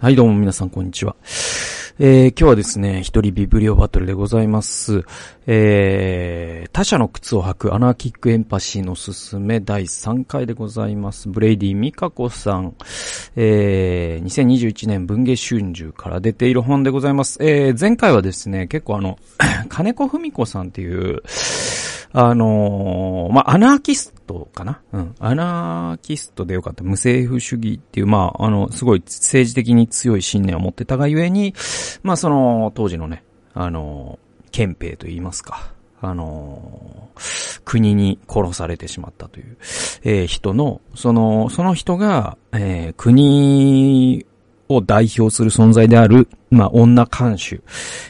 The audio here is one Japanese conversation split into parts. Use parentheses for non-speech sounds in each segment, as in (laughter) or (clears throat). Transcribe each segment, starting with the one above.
はい、どうも皆さん、こんにちは。えー、今日はですね、一人ビブリオバトルでございます。えー、他者の靴を履くアナーキックエンパシーのすすめ第3回でございます。ブレイディ・みかこさん、えー、2021年文藝春秋から出ている本でございます。えー、前回はですね、結構あの、(clears throat) 金子文子さんっていう、あのー、まあ、アナーキストかな？うん。アナーキストでよかった。無政府主義っていう、まあ、あの、すごい政治的に強い信念を持ってたがゆえに、まあ、その、当時のね、あの、憲兵と言いますか。あの、国に殺されてしまったという、えー、人の、その、その人が、えー、国を代表する存在である、まあ、女監守。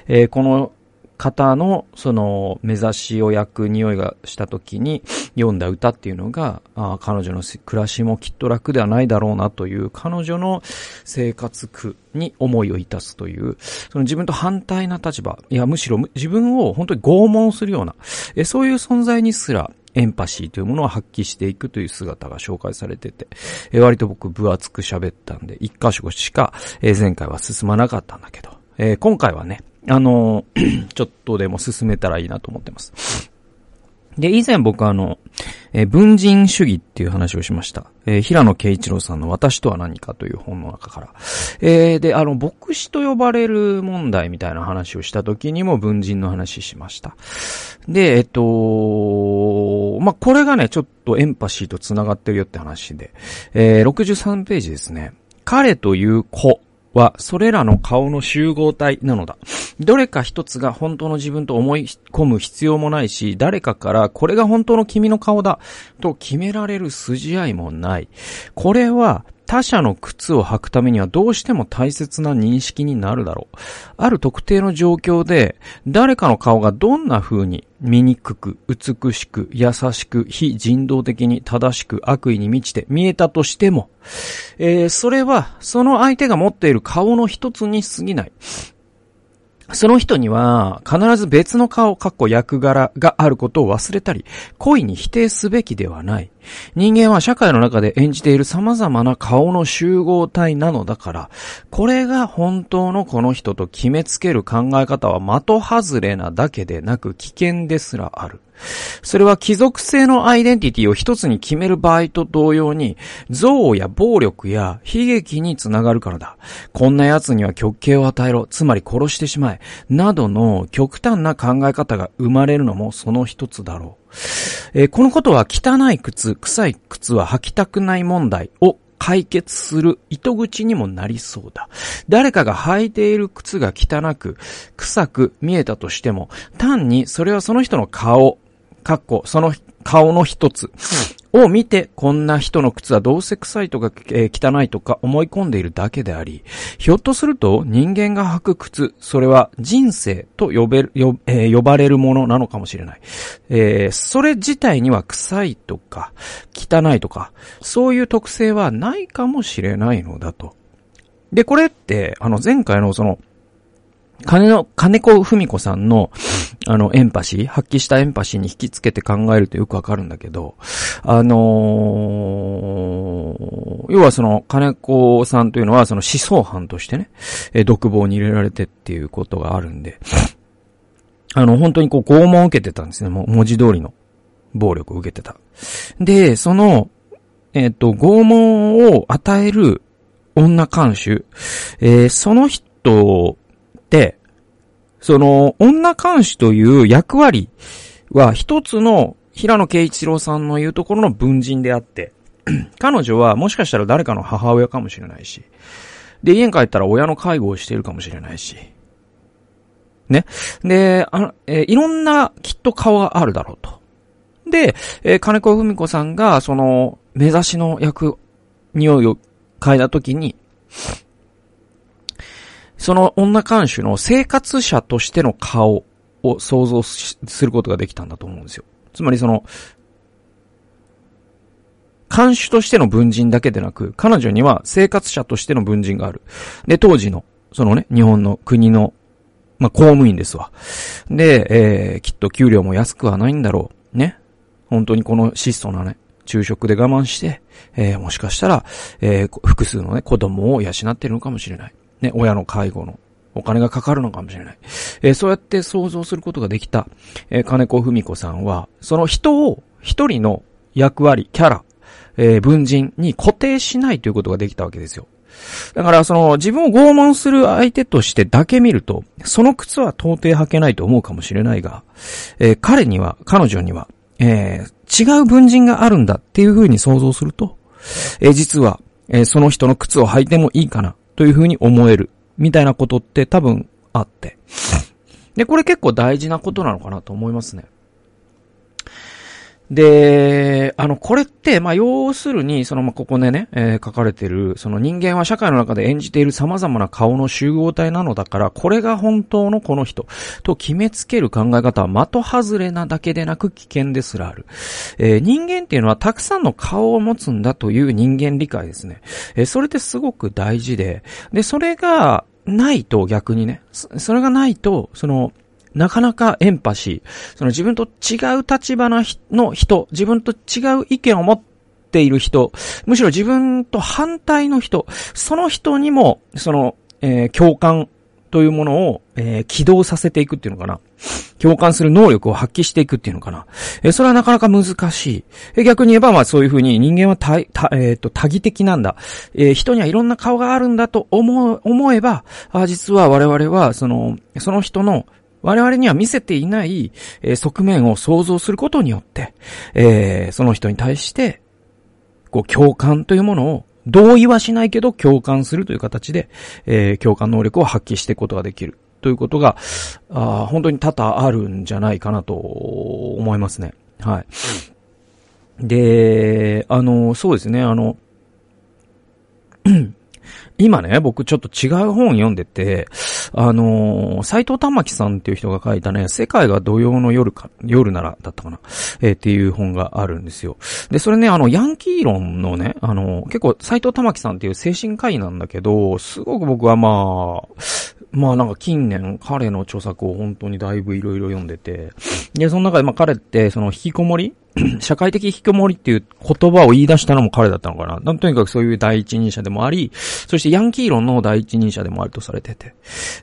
え、この方の、その、目指しを焼く匂いがした時に読んだ歌っていうのが、あ彼女の暮らしもきっと楽ではないだろうなという、彼女の生活苦に思いをいたすという、その自分と反対な立場、いや、むしろ自分を本当に拷問するような、えそういう存在にすら、エンパシーというものを発揮していくという姿が紹介されてて、え割と僕分厚く喋ったんで、一箇所しか、え前回は進まなかったんだけど、え今回はね、あの、(clears throat) ちょっとでも進めたらいいなと思ってます。で、以前僕あの、えー、文人主義っていう話をしました。えー、平野慶一郎さんの私とは何かという本の中から。えー、で、あの、牧師と呼ばれる問題みたいな話をした時にも文人の話しました。で、えっと、まあ、これがね、ちょっとエンパシーと繋がってるよって話で、えー、63ページですね。彼という子は、それらの顔の集合体なのだ。どれか一つが本当の自分と思い込む必要もないし、誰かからこれが本当の君の顔だと決められる筋合いもない。これは他者の靴を履くためにはどうしても大切な認識になるだろう。ある特定の状況で、誰かの顔がどんな風に醜く、美しく、優しく、非人道的に正しく悪意に満ちて見えたとしても、えー、それはその相手が持っている顔の一つに過ぎない。その人には必ず別の顔、かっこ役柄があることを忘れたり、恋に否定すべきではない。人間は社会の中で演じている様々な顔の集合体なのだから、これが本当のこの人と決めつける考え方は的外れなだけでなく危険ですらある。それは貴族性のアイデンティティを一つに決める場合と同様に、憎悪や暴力や悲劇につながるからだ。こんな奴には極刑を与えろ、つまり殺してしまえ、などの極端な考え方が生まれるのもその一つだろう。えー、このことは汚い靴、臭い靴は履きたくない問題を解決する糸口にもなりそうだ。誰かが履いている靴が汚く、臭く見えたとしても、単にそれはその人の顔、かっこ、その顔の一つを見て、こんな人の靴はどうせ臭いとか、えー、汚いとか思い込んでいるだけであり、ひょっとすると人間が履く靴、それは人生と呼べる、呼,、えー、呼ばれるものなのかもしれない。えー、それ自体には臭いとか、汚いとか、そういう特性はないかもしれないのだと。で、これって、あの、前回のその、金の、金子文子さんの、あの、エンパシー、発揮したエンパシーに引き付けて考えるとよくわかるんだけど、あのー、要はその、金子さんというのは、その思想犯としてね、え、独房に入れられてっていうことがあるんで、あの、本当にこう、拷問を受けてたんですね。もう、文字通りの暴力を受けてた。で、その、えっ、ー、と、拷問を与える女監守、えー、その人、その、女監視という役割は一つの平野慶一郎さんの言うところの文人であって、(clears throat) 彼女はもしかしたら誰かの母親かもしれないし、で、家に帰ったら親の介護をしているかもしれないし、ね。で、あえー、いろんなきっと顔があるだろうと。で、えー、金子文子さんが、その、目指しの役、匂いを嗅いだときに、その女監守の生活者としての顔を想像することができたんだと思うんですよ。つまりその、監守としての文人だけでなく、彼女には生活者としての文人がある。で、当時の、そのね、日本の国の、まあ、公務員ですわ。で、えー、きっと給料も安くはないんだろう。ね。本当にこの質素なね、昼食で我慢して、えー、もしかしたら、えー、複数のね、子供を養っているのかもしれない。ね、親の介護のお金がかかるのかもしれない。えー、そうやって想像することができた、えー、金子文子さんは、その人を一人の役割、キャラ、えー、文人に固定しないということができたわけですよ。だから、その、自分を拷問する相手としてだけ見ると、その靴は到底履けないと思うかもしれないが、えー、彼には、彼女には、えー、違う文人があるんだっていう風に想像すると、えー、実は、えー、その人の靴を履いてもいいかな、というふうに思える、みたいなことって多分あって。で、これ結構大事なことなのかなと思いますね。で、あの、これって、まあ、要するに、その、ま、ここでね、えー、書かれてる、その人間は社会の中で演じている様々な顔の集合体なのだから、これが本当のこの人、と決めつける考え方は的外れなだけでなく危険ですらある。えー、人間っていうのはたくさんの顔を持つんだという人間理解ですね。えー、それってすごく大事で、で、それが、ないと逆にね、それがないと、その、なかなかエンパシー、その自分と違う立場の人、自分と違う意見を持っている人、むしろ自分と反対の人、その人にも、その、えー、共感というものを、えー、起動させていくっていうのかな。共感する能力を発揮していくっていうのかな。えー、それはなかなか難しい。えー、逆に言えば、まあそういうふうに人間はた、た、えっ、と、多義的なんだ。え人にはいろんな顔があるんだと思う、思えば、あ実は我々は、その、その人の、我々には見せていない、えー、側面を想像することによって、えー、その人に対して、こう、共感というものを、同意はしないけど共感するという形で、えー、共感能力を発揮していくことができる。ということが、あ本当に多々あるんじゃないかなと思いますね。はい。で、あの、そうですね、あの、今ね、僕ちょっと違う本読んでて、あのー、斎藤玉樹さんっていう人が書いたね、世界が土曜の夜か、夜ならだったかな、えー、っていう本があるんですよ。で、それね、あの、ヤンキー論のね、あのー、結構斎藤玉樹さんっていう精神科医なんだけど、すごく僕はまあ、まあなんか近年彼の著作を本当にだいぶいろいろ読んでて、で、その中でまあ彼ってその引きこもり (clears throat) 社会的引きこもりっていう言葉を言い出したのも彼だったのかな。なんとにかくそういう第一人者でもあり、そしてヤンキー論の第一人者でもあるとされてて。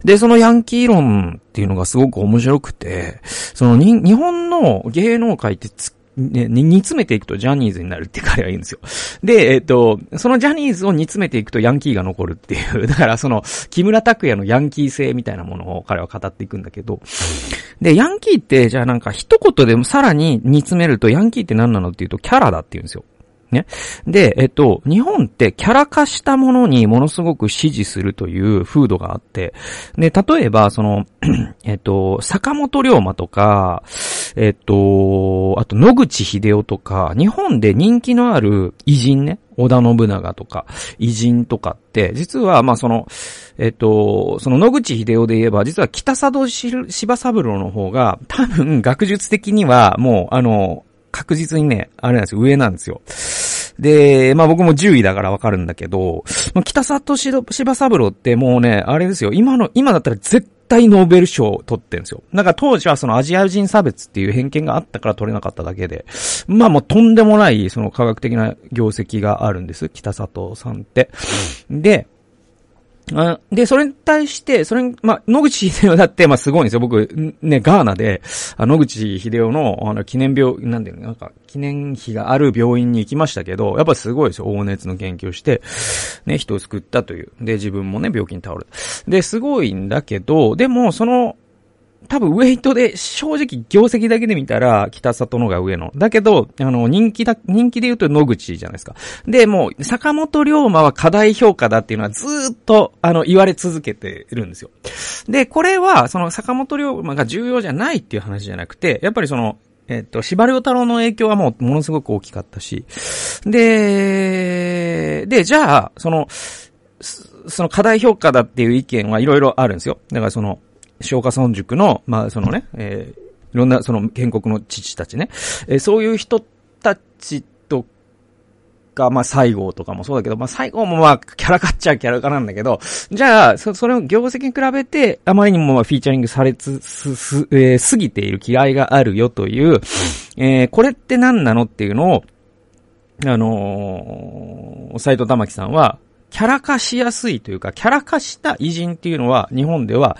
で、そのヤンキー論っていうのがすごく面白くて、その日本の芸能界ってね、煮詰めていくとジャニーズになるって彼は言うんですよ。で、えっ、と、そのジャニーズを煮詰めていくとヤンキーが残るっていう、(laughs) だからその、木村拓哉のヤンキー性みたいなものを彼は語っていくんだけど、で、ヤンキーって、じゃあなんか一言でもさらに煮詰めるとヤンキーって何なのっていうとキャラだって言うんですよ。ね。で、えっと、日本ってキャラ化したものにものすごく支持するという風土があって、で、例えば、その、(clears throat) えっと、坂本龍馬とか、えっと、あと野口秀夫とか、日本で人気のある偉人ね、織田信長とか、偉人とかって、実は、まあ、その、えっと、その野口秀夫で言えば、実は北佐渡柴三郎の方が、多分学術的には、もう、あの、確実にね、あれなんですよ、上なんですよ。で、まあ僕も10位だからわかるんだけど、北里柴三郎ってもうね、あれですよ、今の、今だったら絶対ノーベル賞を取ってるんですよ。なんか当時はそのアジア人差別っていう偏見があったから取れなかっただけで、まあもうとんでもないその科学的な業績があるんです、北里さんって。で、で、それに対して、それに、まあ、野口秀夫だって、まあ、すごいんですよ。僕、ね、ガーナで、あ野口秀夫の、あの、記念病、なんていうの、なんか、記念碑がある病院に行きましたけど、やっぱすごいですよ。黄熱の研究して、ね、人を救ったという。で、自分もね、病気に倒れた。で、すごいんだけど、でも、その、多分ウェイトで、正直業績だけで見たら、北里のが上の。だけど、あの、人気だ、人気で言うと野口じゃないですか。で、もう、坂本龍馬は過大評価だっていうのはずっと、あの、言われ続けてるんですよ。で、これは、その坂本龍馬が重要じゃないっていう話じゃなくて、やっぱりその、えっと、司馬遼太郎の影響はもう、ものすごく大きかったし。で、で、じゃあ、その、その過大評価だっていう意見はいろいろあるんですよ。だからその、消化村塾の、まあ、そのね、えー、いろんなその建国の父たちね、えー、そういう人たちとか、まあ、西郷とかもそうだけど、まあ、西郷もまあ、キャラ化っちゃキャラ化なんだけど、じゃあ、そ、それを業績に比べて、あまりにもま、フィーチャリングされつ、す、す、えー、すぎている嫌いがあるよという、えー、これって何なのっていうのを、あのー、斎藤玉樹さんは、キャラ化しやすいというか、キャラ化した偉人っていうのは、日本では、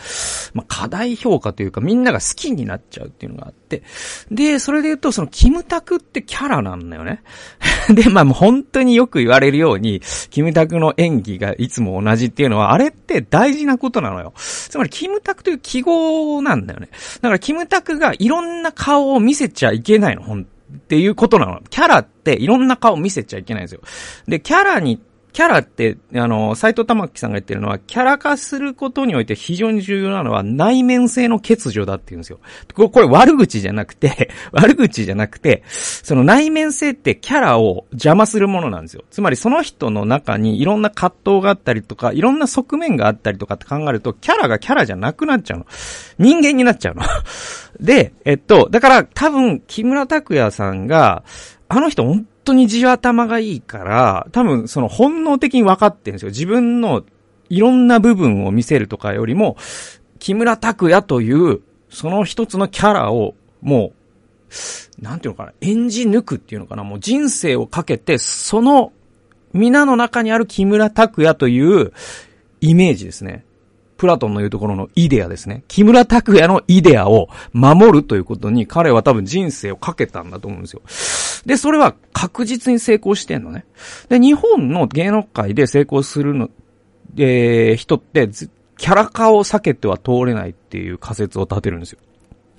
まあ、課題評価というか、みんなが好きになっちゃうっていうのがあって、で、それで言うと、その、キムタクってキャラなんだよね。(laughs) で、まあ、もう本当によく言われるように、キムタクの演技がいつも同じっていうのは、あれって大事なことなのよ。つまり、キムタクという記号なんだよね。だから、キムタクがいろんな顔を見せちゃいけないの、ほんっていうことなの。キャラっていろんな顔見せちゃいけないんですよ。で、キャラにキャラって、あの、斎藤玉木さんが言ってるのは、キャラ化することにおいて非常に重要なのは内面性の欠如だって言うんですよ。これ悪口じゃなくて、(laughs) 悪口じゃなくて、その内面性ってキャラを邪魔するものなんですよ。つまりその人の中にいろんな葛藤があったりとか、いろんな側面があったりとかって考えると、キャラがキャラじゃなくなっちゃうの。人間になっちゃうの。(laughs) で、えっと、だから多分、木村拓哉さんが、あの人本当に地頭がいいから、多分その本能的に分かってるんですよ。自分のいろんな部分を見せるとかよりも、木村拓哉という、その一つのキャラを、もう、なんていうのかな、演じ抜くっていうのかな、もう人生をかけて、その、皆の中にある木村拓哉というイメージですね。プラトンの言うところのイデアですね。木村拓哉のイデアを守るということに彼は多分人生をかけたんだと思うんですよ。で、それは確実に成功してんのね。で、日本の芸能界で成功するの、えー、人って、キャラ化を避けては通れないっていう仮説を立てるんですよ。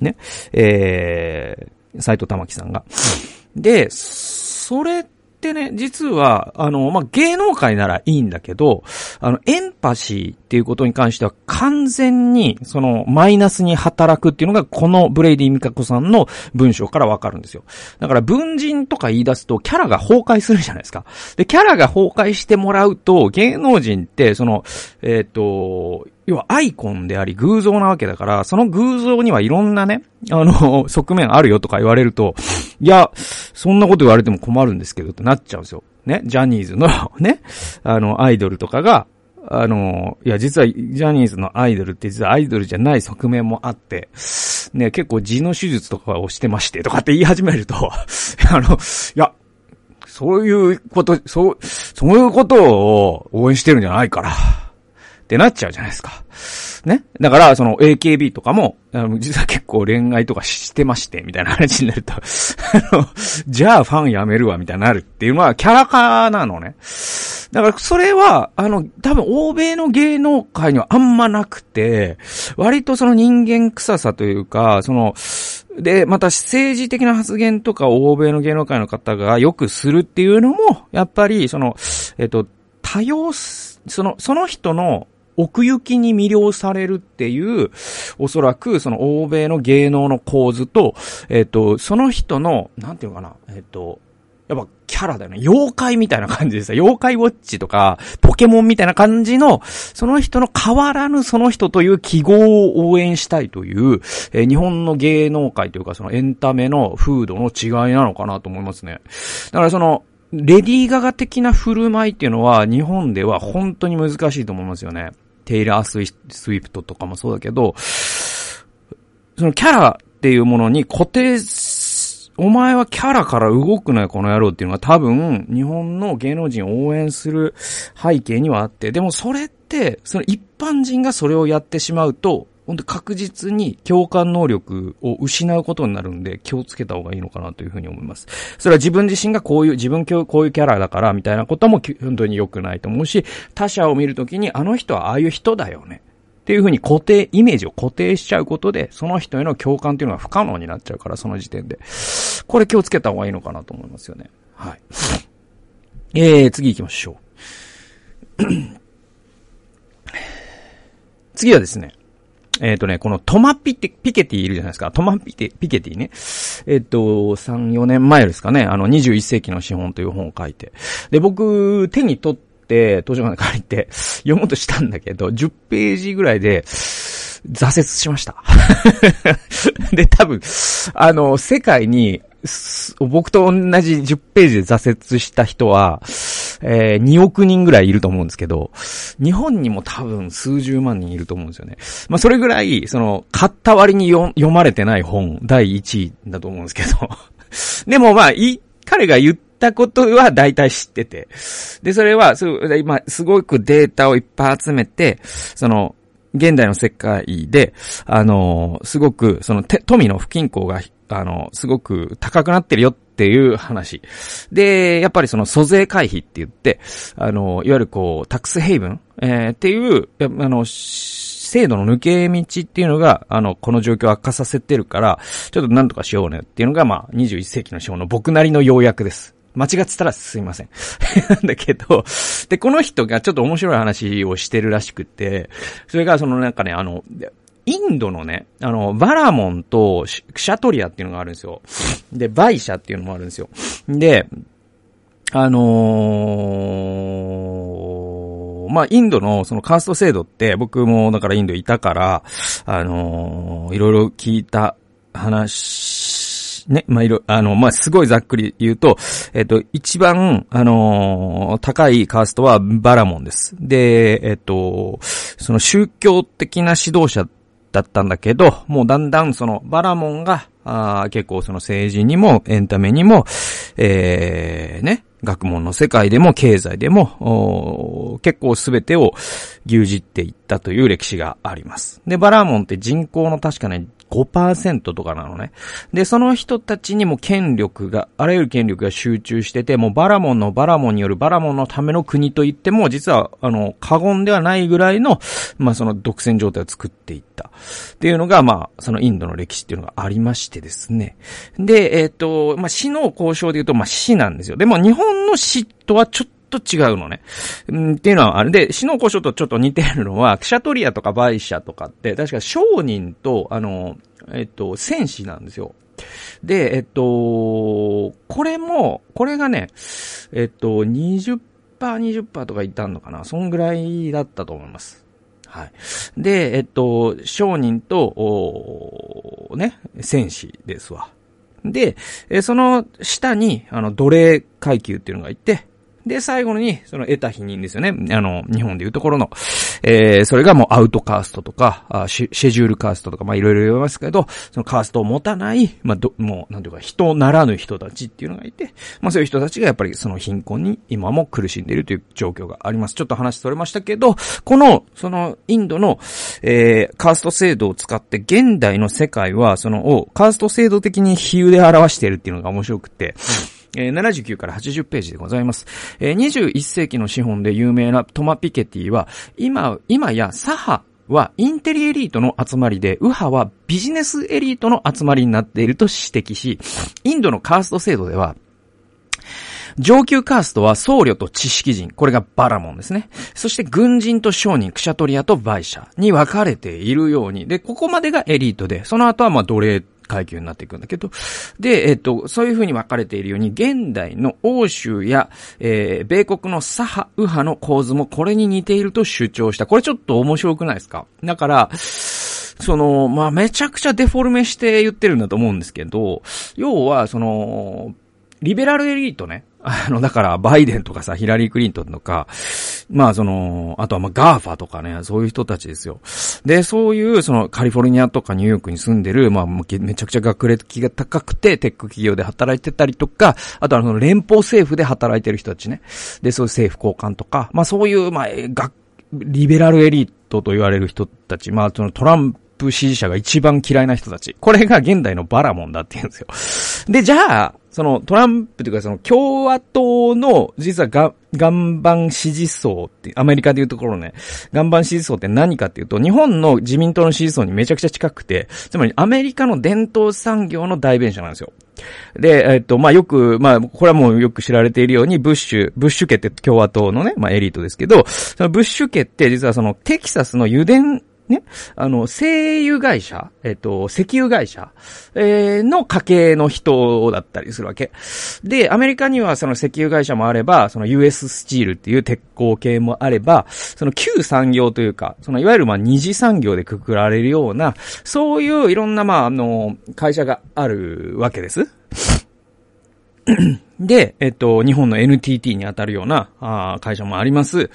ね。えー、斎藤環さんが。で、それってね、実は、あの、まあ、芸能界ならいいんだけど、あの、エンパシーっていうことに関しては完全に、その、マイナスに働くっていうのが、このブレイディ・みかこさんの文章からわかるんですよ。だから、文人とか言い出すと、キャラが崩壊するじゃないですか。で、キャラが崩壊してもらうと、芸能人って、その、えっ、ー、と、要はアイコンであり偶像なわけだから、その偶像にはいろんなね、あの、(laughs) 側面あるよとか言われると、いや、そんなこと言われても困るんですけどってなっちゃうんですよ。ね、ジャニーズの (laughs) ね、あの、アイドルとかが、あの、いや、実はジャニーズのアイドルって実はアイドルじゃない側面もあって、ね、結構痔の手術とかをしてましてとかって言い始めると、(laughs) あの、いや、そういうこと、そう、そういうことを応援してるんじゃないから、ってなっちゃうじゃないですか。ね？だから、その AKB とかも、あの、実は結構恋愛とかしてまして、みたいな話になると、あの、じゃあファンやめるわ、みたいになるっていうのはキャラ化なのね。だから、それは、あの、多分欧米の芸能界にはあんまなくて、割とその人間臭さというか、その、で、また政治的な発言とか欧米の芸能界の方がよくするっていうのも、やっぱり、その、えっと、多様、その、その人の奥行きに魅了されるっていう、おそらくその欧米の芸能の構図と、えっ、ー、と、その人の、なんていうのかな、えっ、ー、と、やっぱキャラだよね。妖怪みたいな感じでさ、妖怪ウォッチとか、ポケモンみたいな感じの、その人の変わらぬその人という記号を応援したいという、えー、日本の芸能界というかそのエンタメの風土の違いなのかなと思いますね。だからその、レディーガガ的な振る舞いっていうのは日本では本当に難しいと思いますよね。テイラー・スウィプトとかもそうだけど、そのキャラっていうものに固定お前はキャラから動くなよ、この野郎っていうのが多分、日本の芸能人を応援する背景にはあって、でもそれって、その一般人がそれをやってしまうと、本当確実に共感能力を失うことになるんで気をつけた方がいいのかなというふうに思います。それは自分自身がこういう、自分こういうキャラだからみたいなことも本当に良くないと思うし、他者を見るときにあの人はああいう人だよね。っていうふうに固定、イメージを固定しちゃうことで、その人への共感っていうのが不可能になっちゃうから、その時点で。これ気をつけた方がいいのかなと思いますよね。はい。えー、次行きましょう。(clears throat) 次はですね、えっ、ー、とね、このトマピテ、ピケティいるじゃないですか。トマピテ、ピケティね。えっ、ー、と、3、4年前ですかね。あの、21世紀の資本という本を書いて。で、僕、手に取って、図書館で借りて、読もうとしたんだけど、10ページぐらいで、挫折しました。(laughs) で、多分、あの、世界に僕と同じ10ページで挫折した人は、えー、2億人ぐらいいると思うんですけど、日本にも多分数十万人いると思うんですよね。まあ、それぐらい、その、買った割に読まれてない本、第1位だと思うんですけど。(laughs) でもまあ、い、彼が言ったことは大体知ってて。で、それは、す今、すごくデータをいっぱい集めて、その、現代の世界で、あの、すごく、その、富の不均衡が、あの、すごく高くなってるよっっていう話。で、やっぱりその租税回避って言って、あの、いわゆるこう、タックスヘイブン、えー、っていう、あの、制度の抜け道っていうのが、あの、この状況を悪化させてるから、ちょっとなんとかしようねっていうのが、まあ、21世紀の資本の僕なりの要約です。間違ってたらすいません。(laughs) なんだけど、で、この人がちょっと面白い話をしてるらしくて、それがそのなんかね、あの、インドのね、あの、バラモンとクシャトリアっていうのがあるんですよ。で、バイシャっていうのもあるんですよ。で、あのー、まあ、インドのそのカースト制度って僕もだからインドいたから、あのー、いろいろ聞いた話ね、まあ、いろ、あの、まあ、すごいざっくり言うと、えっと、一番、あのー、高いカーストはバラモンです。で、えっと、その宗教的な指導者だったんだけど、もうだんだんそのバラモンが、あ結構その政治にもエンタメにも、えー、ね、学問の世界でも経済でも、結構すべてを牛耳っていったという歴史があります。で、バラモンって人口の確かね、5%とかなのね。で、その人たちにも権力が、あらゆる権力が集中してて、もうバラモンのバラモンによるバラモンのための国と言っても、実は、あの、過言ではないぐらいの、まあ、その独占状態を作っていった。っていうのが、まあ、そのインドの歴史っていうのがありましてですね。で、えっ、ー、と、まあ、死の交渉で言うと、まあ、死なんですよ。でも、日本の死とはちょっとと違うのね。うん、っていうのはあれで、死の古書とちょっと似てるのは、クシャトリアとかバイシャとかって、確か商人と、あの、えっと、戦士なんですよ。で、えっと、これも、これがね、えっと、20%、20%とかいたのかなそんぐらいだったと思います。はい。で、えっと、商人と、おね、戦士ですわ。で、その下に、あの、奴隷階級っていうのがいて、で、最後に、その得た否認ですよね。あの、日本でいうところの、えー、それがもうアウトカーストとか、あシェジュールカーストとか、まあいろいろ言いますけど、そのカーストを持たない、まあど、もう、なんていうか、人ならぬ人たちっていうのがいて、まあそういう人たちがやっぱりその貧困に今も苦しんでいるという状況があります。ちょっと話それましたけど、この、その、インドの、えー、カースト制度を使って、現代の世界は、その、を、カースト制度的に比喩で表しているっていうのが面白くて、うんえ、79から80ページでございます。え、21世紀の資本で有名なトマ・ピケティは、今、今や左派はインテリエリートの集まりで、右派はビジネスエリートの集まりになっていると指摘し、インドのカースト制度では、上級カーストは僧侶と知識人。これがバラモンですね。そして軍人と商人、クシャトリアとバイシャに分かれているように。で、ここまでがエリートで、その後はまあ奴隷階級になっていくんだけど、で、えっと、そういう風に分かれているように、現代の欧州や、えー、米国の左派、右派の構図もこれに似ていると主張した。これちょっと面白くないですか？だから、その、まあ、めちゃくちゃデフォルメして言ってるんだと思うんですけど、要は、その、リベラルエリートね。あの、だから、バイデンとかさ、ヒラリー・クリントンとか、まあ、その、あとはまあ、 GAFA とかね、そういう人たちですよ。で、そういう、その、カリフォルニアとかニューヨークに住んでる、まあ、めちゃくちゃ学歴が高くて、テック企業で働いてたりとか、あとはその、連邦政府で働いてる人たちね。で、そういう政府高官とか、まあ、そういう、まあ、が、リベラルエリートと言われる人たち、まあ、そのトランプ支持者が一番嫌いな人たち。これが現代のバラモンだって言うんですよ。で、じゃあ、そのトランプというかその共和党の実はが岩盤支持層って、アメリカでいうところね、岩盤支持層って何かっていうと、日本の自民党の支持層にめちゃくちゃ近くて、つまりアメリカの伝統産業の代弁者なんですよ。で、えっと、まあ、よく、まあ、これはもうよく知られているように、ブッシュ、ブッシュ家って共和党のね、まあ、エリートですけど、そのブッシュ家って実はそのテキサスの油田ね、あの、製油会社、えっと、石油会社、えー、の家系の人だったりするわけ。で、アメリカにはその石油会社もあれば、その US スチールっていう鉄鋼系もあれば、その旧産業というか、そのいわゆるまあ二次産業でくくられるような、そういういろんなまあ、あの、会社があるわけです。で、えっと、日本の NTT に当たるような、あ会社もあります。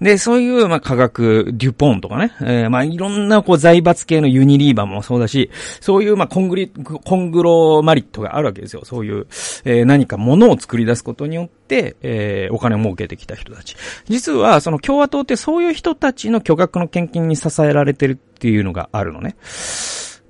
で、そういう、まあ、科学、デュポンとかね、えー、まあ、いろんな、こう、財閥系のユニリーバーもそうだし、そういう、まあ、コングリ、コングロマリットがあるわけですよ。そういう、えー、何かものを作り出すことによって、えー、お金を儲けてきた人たち。実は、その共和党ってそういう人たちの巨額の献金に支えられてるっていうのがあるのね。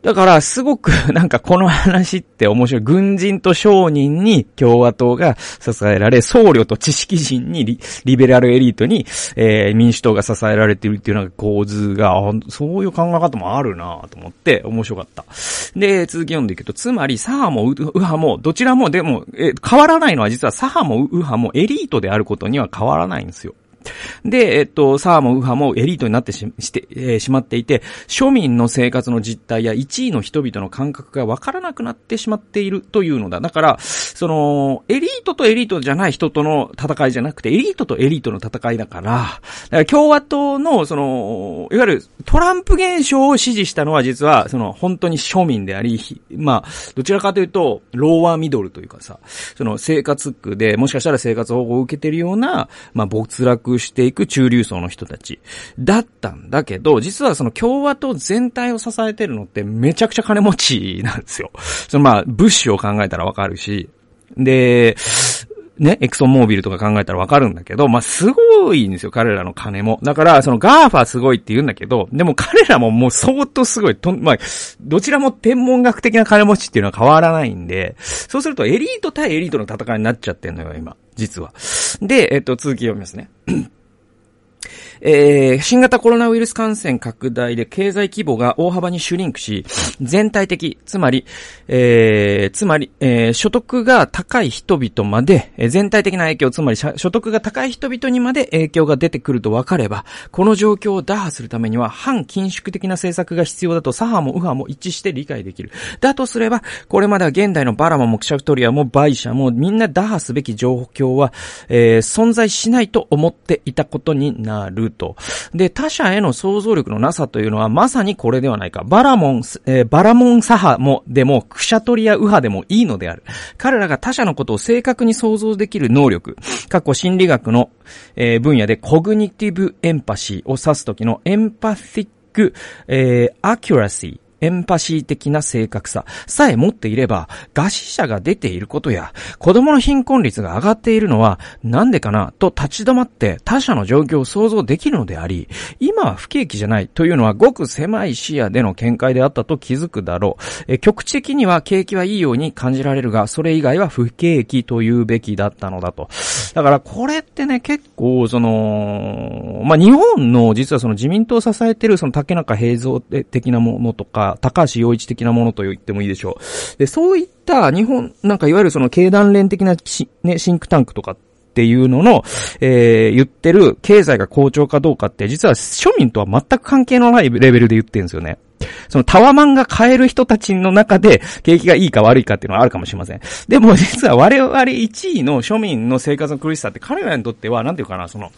だから、すごく、(laughs) なんかこの話って面白い。軍人と商人に共和党が支えられ、僧侶と知識人にリリベラルエリートに、えー、民主党が支えられているっていうなんか構図が、そういう考え方もあるなと思って面白かった。で、続き読んでいくと、つまり、左派も右派も、どちらもでも、え変わらないのは実は左派も右派もエリートであることには変わらないんですよ。で、えっと、サーもウハもエリートになってしして、えー、しまっていて、庶民の生活の実態や1位の人々の感覚がわからなくなってしまっているというのだ。だから、その、エリートとエリートじゃない人との戦いじゃなくて、エリートとエリートの戦いだから、だから共和党の、その、いわゆるトランプ現象を支持したのは実は、その、本当に庶民であり、まあ、どちらかというと、ローワーミドルというかさ、その生活区で、もしかしたら生活保護を受けてるような、まあ、没落していく中流層の人たちだったんだけど、実はその共和党全体を支えてるのってめちゃくちゃ金持ちなんですよ。そのまあ、物資を考えたらわかるし、で、ね、エクソンモービルとか考えたらわかるんだけど、まあ、すごいんですよ、彼らの金も。だから、その GAFA すごいって言うんだけど、でも彼らももう相当すごい、と、まあ、どちらも天文学的な金持ちっていうのは変わらないんで、そうするとエリート対エリートの戦いになっちゃってんのよ、今。実は。で、えっと、続き読みますね。えー、新型コロナウイルス感染拡大で経済規模が大幅にシュリンクし、全体的、つまり、えー、つまり、えー、所得が高い人々まで、えー、全体的な影響、つまり所得が高い人々にまで影響が出てくると分かれば、この状況を打破するためには、反緊縮的な政策が必要だと左派も右派も一致して理解できる。だとすれば、これまでは現代のバラマも目シャクトリアもバイシャもみんな打破すべき状況は、えー、存在しないと思っていたことになる。と。で、他者への想像力のなさというのはまさにこれではないか。バラモン、えー、バラモン左派も、でも、クシャトリア右派でもいいのである。彼らが他者のことを正確に想像できる能力。過去心理学の、えー、分野で cognitive empathy を指すときのエンパシック、えー、アキュラシー。エンパシー的な正確ささえ持っていれば、餓死者が出ていることや、子供の貧困率が上がっているのは、なんでかな、と立ち止まって他者の状況を想像できるのであり、今は不景気じゃないというのはごく狭い視野での見解であったと気づくだろう。え局地的には景気はいいように感じられるが、それ以外は不景気というべきだったのだと。だからこれってね、結構、その、まあ、日本の実はその自民党を支えてるその竹中平蔵的なものとか、高橋洋一的なものと言ってもいいでしょう。で、そういった日本、なんかいわゆるその経団連的なね、シンクタンクとかっていうのの、えー、言ってる経済が好調かどうかって、実は庶民とは全く関係のないレベルで言ってるんですよね。そのタワマンが買える人たちの中で、景気がいいか悪いかっていうのはあるかもしれません。でも実は我々1位の庶民の生活の苦しさって彼らにとっては、なんていうかな、その、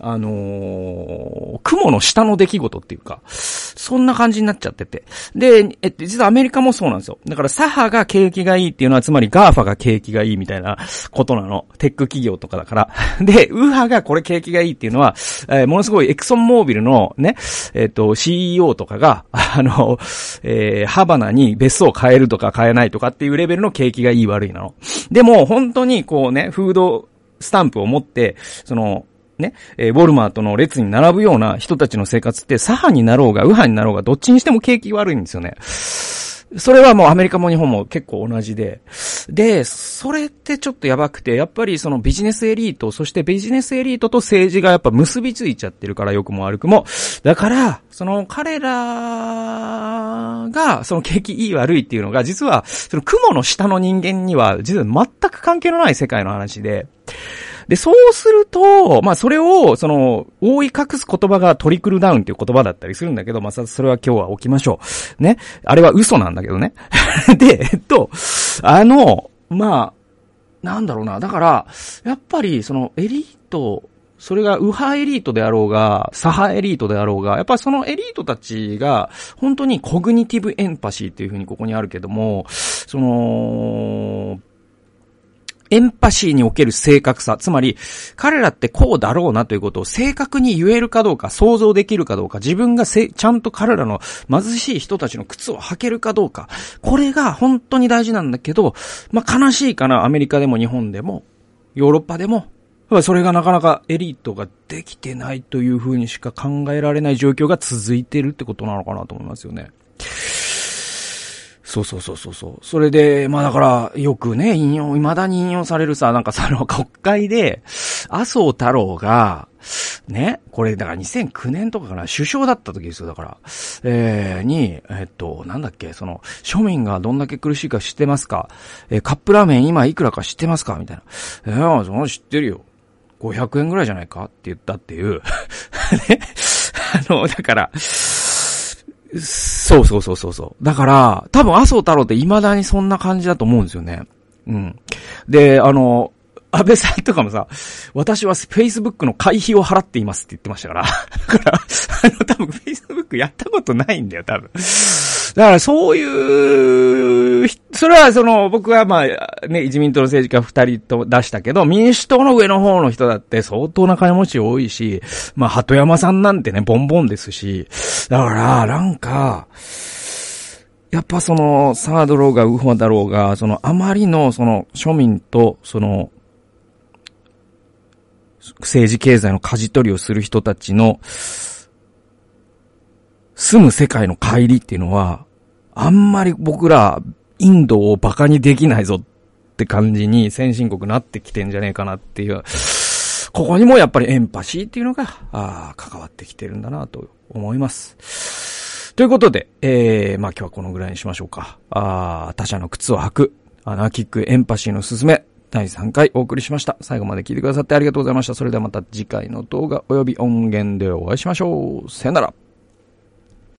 あのー、雲の下の出来事っていうか、そんな感じになっちゃってて。で、え、実はアメリカもそうなんですよ。だから左派が景気がいいっていうのは、つまり GAFA が景気がいいみたいなことなの。テック企業とかだから。(laughs) で、ウーハがこれ景気がいいっていうのは、えー、ものすごいエクソンモービルのね、えっ、ー、と、CEO とかが、あの、えー、ハバナに別荘を買えるとか買えないとかっていうレベルの景気がいい悪いなの。でも、本当にこうね、フードスタンプを持って、その、ね、えー、ウォルマートの列に並ぶような人たちの生活って左派になろうが右派になろうがどっちにしても景気悪いんですよね。それはもうアメリカも日本も結構同じで。で、それってちょっとやばくて、やっぱりそのビジネスエリート、そしてビジネスエリートと政治がやっぱ結びついちゃってるから、良くも悪くも。だから、その彼らが、その景気いい悪いっていうのが、実は、その雲の下の人間には、実は全く関係のない世界の話で、で、そうすると、まあ、それを、その、覆い隠す言葉がトリクルダウンっていう言葉だったりするんだけど、まあ、それは今日は置きましょう。ね。あれは嘘なんだけどね。(laughs) で、えっと、あの、まあ、なんだろうな。だから、やっぱり、その、エリート、それが右派エリートであろうが、左派エリートであろうが、やっぱりそのエリートたちが、本当にコグニティブエンパシーっていうふうにここにあるけども、その、エンパシーにおける正確さ。つまり、彼らってこうだろうなということを正確に言えるかどうか、想像できるかどうか、自分がせ、ちゃんと彼らの貧しい人たちの靴を履けるかどうか。これが本当に大事なんだけど、まあ、悲しいかな、アメリカでも日本でも、ヨーロッパでも、それがなかなかエリートができてないというふうにしか考えられない状況が続いてるってことなのかなと思いますよね。そうそうそうそうそ。れで、まあだから、よくね、引用、未だに引用されるさ、なんかその国会で、麻生太郎が、ね、これだから2009年とかかな、首相だった時ですよ、だから。えー、に、えっと、なんだっけ、その、庶民がどんだけ苦しいか知ってますか？えー、カップラーメン今いくらか知ってますか？みたいな。えー、その知ってるよ。500円ぐらいじゃないか？って言ったっていう (laughs) ね。あの、だから、そうそうそうそうそう。だから、多分麻生太郎って未だにそんな感じだと思うんですよね。うん。で、あの、安倍さんとかもさ、私は Facebook の会費を払っていますって言ってましたから。(laughs) だから、あの、多分 Facebook やったことないんだよ、多分。だからそういう、それはその、僕はまあ、ね、自民党の政治家二人と出したけど、民主党の上の方の人だって相当な金持ち多いし、まあ、鳩山さんなんてね、ボンボンですし、だから、なんか、やっぱその、サードローがウホだろうが、その、あまりの、その、庶民と、その、政治経済の舵取りをする人たちの、住む世界の帰りっていうのは、あんまり僕ら、インドを馬鹿にできないぞって感じに先進国なってきてんじゃねえかなっていう、ここにもやっぱりエンパシーっていうのが、あ関わってきてるんだなと思います。ということで、えー、まあ今日はこのぐらいにしましょうか。あ他者の靴を履く、アナーキックエンパシーのすすめ、第3回お送りしました。最後まで聞いてくださってありがとうございました。それではまた次回の動画及び音源でお会いしましょう。さよなら。